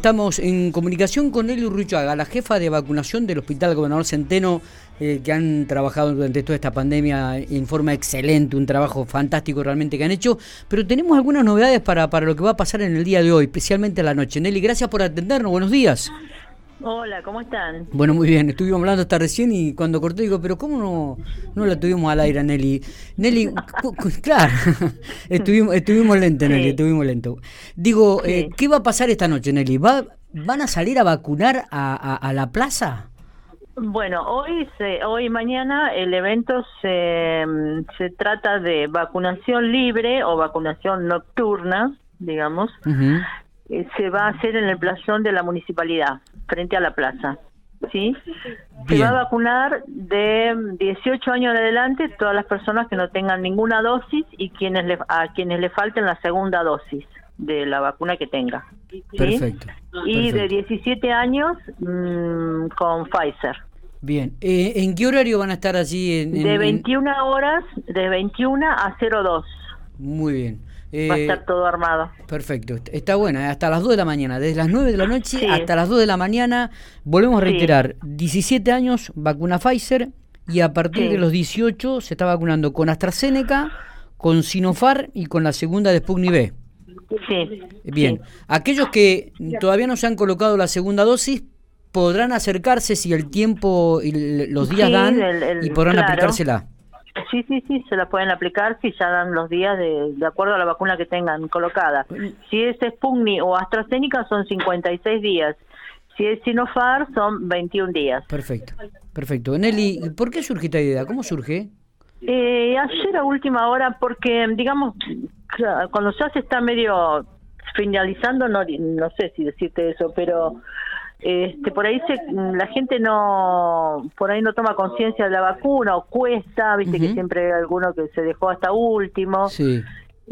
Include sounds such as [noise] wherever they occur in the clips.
Estamos en comunicación con Eli Urruchaga, la jefa de vacunación del Hospital Gobernador Centeno, eh, que han trabajado durante toda esta pandemia en forma excelente, un trabajo fantástico realmente que han hecho, pero tenemos algunas novedades para, para lo que va a pasar en el día de hoy, especialmente en la noche. Nelly, gracias por atendernos, buenos días. Hola, ¿cómo están? Bueno, muy bien, estuvimos hablando hasta recién y cuando corté digo, pero ¿cómo no, no la tuvimos al aire, Nelly? Nelly, claro, [laughs] estuvimos, estuvimos lento, Nelly, estuvimos lento. Digo, eh, ¿qué va a pasar esta noche, Nelly? ¿Va, ¿Van a salir a vacunar a, a, la plaza? Bueno, hoy se, hoy y mañana el evento se, se trata de vacunación libre o vacunación nocturna, digamos. Eh, se va a hacer en el playón de la municipalidad frente a la plaza. ¿sí? Se va a vacunar de 18 años en adelante todas las personas que no tengan ninguna dosis y quienes le, a quienes le falten la segunda dosis de la vacuna que tenga. Perfecto. Y de 17 años mm, con Pfizer. Bien. Eh, ¿En qué horario van a estar allí? En, de 21 horas, de 21 a 02. Muy bien. Va a estar eh, todo armado. Perfecto, está buena, ¿eh? hasta las 2 de la mañana, desde las 9 de la noche hasta las 2 de la mañana. Volvemos a reiterar, 17 años, vacuna Pfizer, y a partir de los 18 se está vacunando con AstraZeneca, con Sinopharm y con la segunda de Sputnik B. Sí. Bien, aquellos que todavía no se han colocado la segunda dosis podrán acercarse si el tiempo y los días dan y podrán aplicársela. Sí, sí, sí, se la pueden aplicar si ya dan los días de, de acuerdo a la vacuna que tengan colocada. Si es Sputnik o AstraZeneca son 56 días. Si es Sinopharm son 21 días. Perfecto, perfecto. Nelly, ¿por qué surge esta idea? ¿Cómo surge? Eh, ayer a última hora, porque digamos, cuando ya se está medio finalizando, no, no sé si decirte eso, pero este, por ahí se, la gente no por ahí no toma conciencia de la vacuna o cuesta viste que siempre hay alguno que se dejó hasta último. Sí.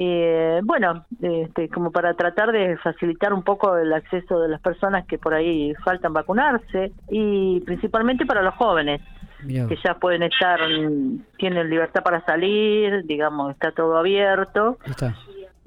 Eh, bueno este, como para tratar de facilitar un poco el acceso de las personas que por ahí faltan vacunarse y principalmente para los jóvenes que ya pueden estar tienen libertad para salir digamos está todo abierto. Está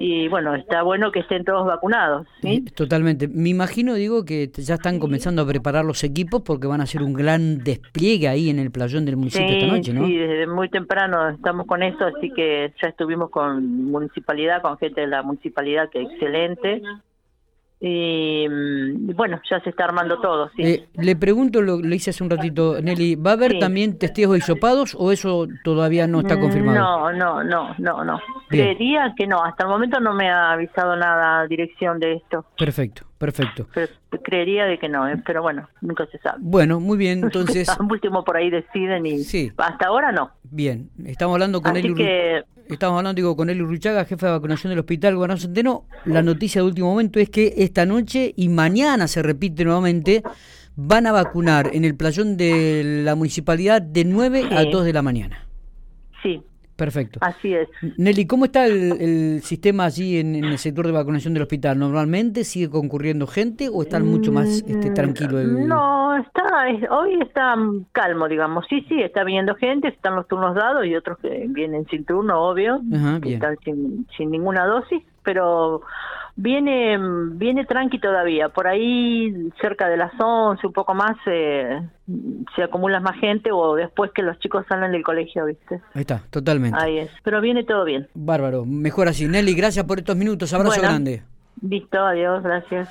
y bueno, está bueno que estén todos vacunados. ¿sí? Totalmente. Me imagino, digo, que ya están comenzando a preparar los equipos porque van a hacer un gran despliegue ahí en el playón del municipio esta noche, ¿no? Sí, desde muy temprano estamos con eso, así que ya estuvimos con municipalidad, con gente de la municipalidad que excelente. Y mm, bueno, ya se está armando todo. ¿sí? Eh, le pregunto, lo, le hice hace un ratito, Nelly, ¿va a haber también testigos hisopados o eso todavía no está confirmado? No, no, no, no, no. Creería que no, hasta el momento no me ha avisado nada dirección de esto. Perfecto, perfecto. creería de que no, eh, pero bueno, nunca se sabe. Bueno, muy bien, [laughs] entonces... último por ahí deciden y sí. hasta ahora no. Bien, estamos hablando con Así que Estamos hablando digo, con Eli Urruchaga, jefe de vacunación del Hospital Gobernador Centeno. La noticia de último momento es que esta noche y mañana se repite nuevamente, van a vacunar en el playón de la municipalidad de 9 a 2 de la mañana. Sí, Perfecto. Así es. Nelly, ¿cómo está el, sistema allí en, el sector de vacunación del hospital? ¿Normalmente sigue concurriendo gente o está mucho más este, tranquilo? El... No, está, hoy está calmo, digamos. Sí, sí, está viniendo gente, están los turnos dados y otros que vienen sin turno, obvio, que están sin, sin ninguna dosis, pero viene viene tranqui todavía. Por ahí cerca de las 11, un poco más, eh, se acumula más gente o después que los chicos salen del colegio, ¿viste? Ahí está, totalmente. Ahí es. Pero viene todo bien. Bárbaro. Mejor así. Nelly, gracias por estos minutos. Abrazo grande. Listo, adiós, gracias.